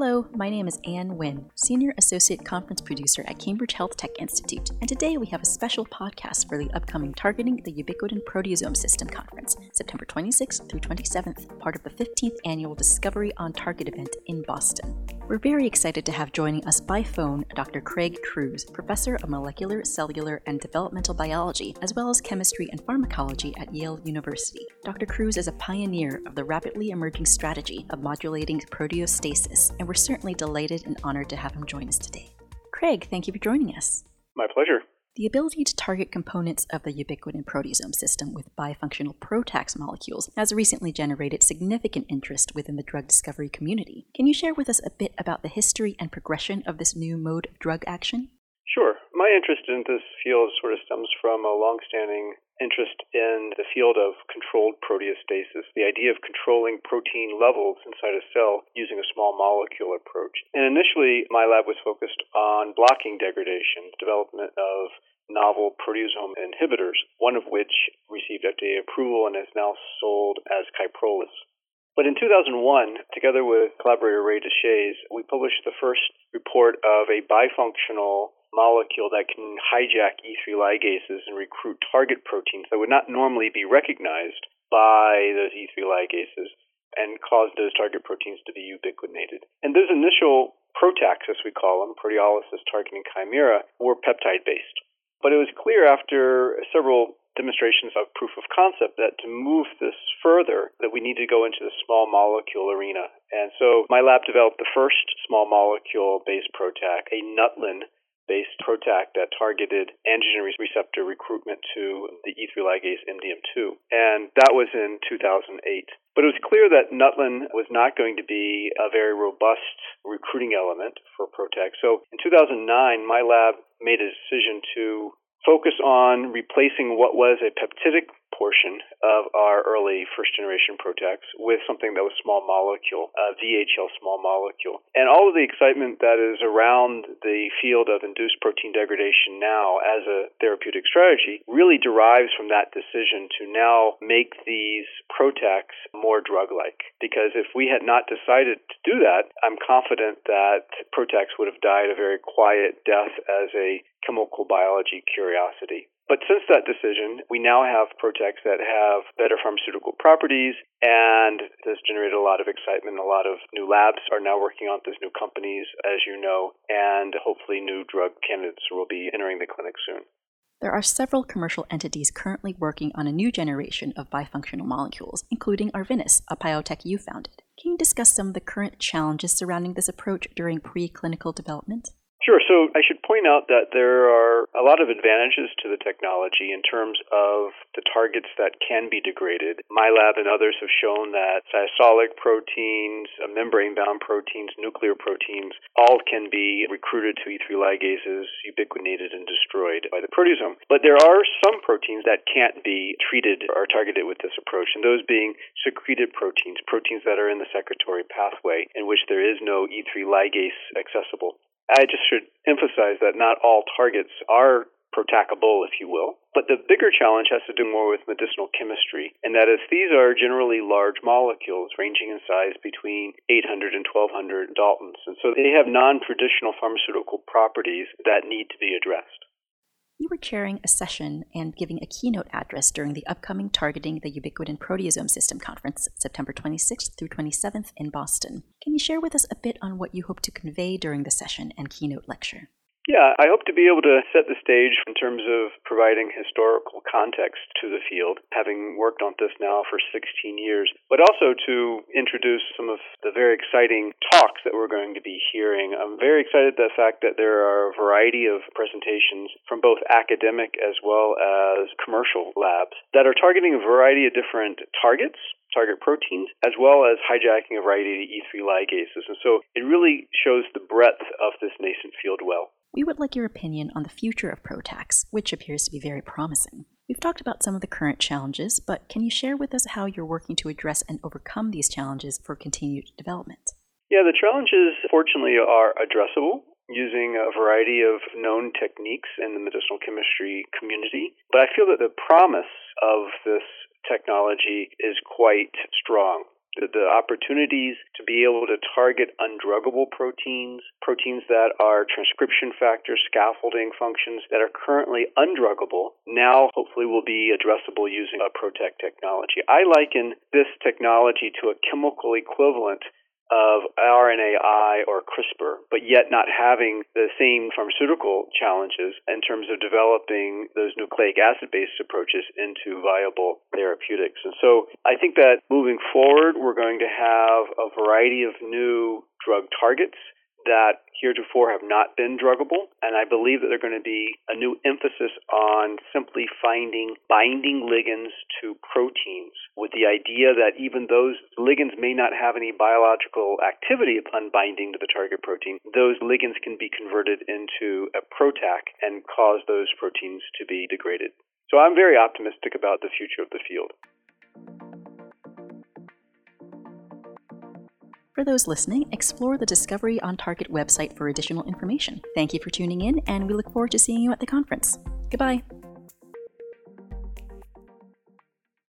Hello, my name is Anne Wynn, Senior Associate Conference Producer at Cambridge Health Tech Institute, and today we have a special podcast for the upcoming Targeting the Ubiquitin Proteasome System Conference, September 26th through 27th, part of the 15th annual Discovery on Target event in Boston. We're very excited to have joining us by phone Dr. Craig Crews, Professor of Molecular, Cellular, and Developmental Biology, as well as Chemistry and Pharmacology at Yale University. Dr. Crews is a pioneer of the rapidly emerging strategy of modulating proteostasis, and we're certainly delighted and honored to have him join us today. Craig, thank you for joining us. My pleasure. The ability to target components of the ubiquitin proteasome system with bifunctional PROTACs molecules has recently generated significant interest within the drug discovery community. Can you share with us a bit about the history and progression of this new mode of drug action? Sure. My interest in this field sort of stems from a longstanding interest in the field of controlled proteostasis, the idea of controlling protein levels inside a cell using a small molecule approach. And initially, my lab was focused on blocking degradation, development of novel proteasome inhibitors, one of which received FDA approval and is now sold as Kyprolis. But in 2001, together with collaborator Ray Deshaies, we published the first report of a bifunctional molecule that can hijack E3 ligases and recruit target proteins that would not normally be recognized by those E3 ligases and cause those target proteins to be ubiquitinated. And those initial PROTACs, as we call them, proteolysis targeting chimera, were peptide based. But it was clear after several demonstrations of proof of concept that to move this further that we need to go into the small molecule arena. And so my lab developed the first small molecule based PROTAC, a nutlin based PROTAC that targeted androgen receptor recruitment to the E3 ligase MDM2. And that was in 2008. But it was clear that Nutlin was not going to be a very robust recruiting element for PROTAC. So in 2009, my lab made a decision to focus on replacing what was a peptidic portion of our early first generation PROTACs with something that was small molecule, uh, a VHL small molecule. And all of the excitement that is around the field of induced protein degradation now as a therapeutic strategy really derives from that decision to now make these PROTACs more drug like. Because if we had not decided to do that, I'm confident that PROTACs would have died a very quiet death as a chemical biology curiosity. But since that decision, we now have PROTACs that have better pharmaceutical properties, and this generated a lot of excitement. A lot of new labs are now working on this, new companies, as you know, and hopefully new drug candidates will be entering the clinic soon. There are several commercial entities currently working on a new generation of bifunctional molecules, including Arvinas, a biotech you founded. Can you discuss some of the current challenges surrounding this approach during preclinical development? Sure. So I should point out that there are a lot of advantages to the technology in terms of the targets that can be degraded. My lab and others have shown that cytosolic proteins, uh, membrane bound proteins, nuclear proteins, all can be recruited to E3 ligases, ubiquitinated, and destroyed by the proteasome. But there are some proteins that can't be treated or targeted with this approach, and those being secreted proteins, proteins that are in the secretory pathway in which there is no E3 ligase accessible. I just should emphasize that not all targets are protacable, if you will. But the bigger challenge has to do more with medicinal chemistry, and that is these are generally large molecules ranging in size between 800 and 1200 Daltons. And so they have non traditional pharmaceutical properties that need to be addressed. You were chairing a session and giving a keynote address during the upcoming Targeting the Ubiquitin Proteasome System conference, September 26th through 27th in Boston. Can you share with us a bit on what you hope to convey during the session and keynote lecture? Yeah, I hope to be able to set the stage in terms of providing historical context to the field, having worked on this now for 16 years, but also to introduce some of the very exciting talks that we're going to be hearing. I'm very excited the fact that there are a variety of presentations from both academic as well as commercial labs that are targeting a variety of different targets target proteins, as well as hijacking a variety of E3 ligases. And so it really shows the breadth of this nascent field well. We would like your opinion on the future of PROTACs, which appears to be very promising. We've talked about some of the current challenges, but can you share with us how you're working to address and overcome these challenges for continued development? Yeah, the challenges, fortunately, are addressable using a variety of known techniques in the medicinal chemistry community. But I feel that the promise of this technology is quite strong. The, the opportunities to be able to target undruggable proteins, proteins that are transcription factors, scaffolding functions that are currently undruggable, now hopefully will be addressable using a PROTAC technology. I liken this technology to a chemical equivalent of RNAi or CRISPR, but yet not having the same pharmaceutical challenges in terms of developing those nucleic acid based approaches into viable therapeutics. And so I think that moving forward, we're going to have a variety of new drug targets that heretofore have not been druggable, and I believe that there's going to be a new emphasis on simply finding binding ligands to proteins with the idea that even those ligands may not have any biological activity upon binding to the target protein, those ligands can be converted into a protac and cause those proteins to be degraded. So I'm very optimistic about the future of the field. For those listening, explore the Discovery on Target website for additional information. Thank you for tuning in, and we look forward to seeing you at the conference. Goodbye.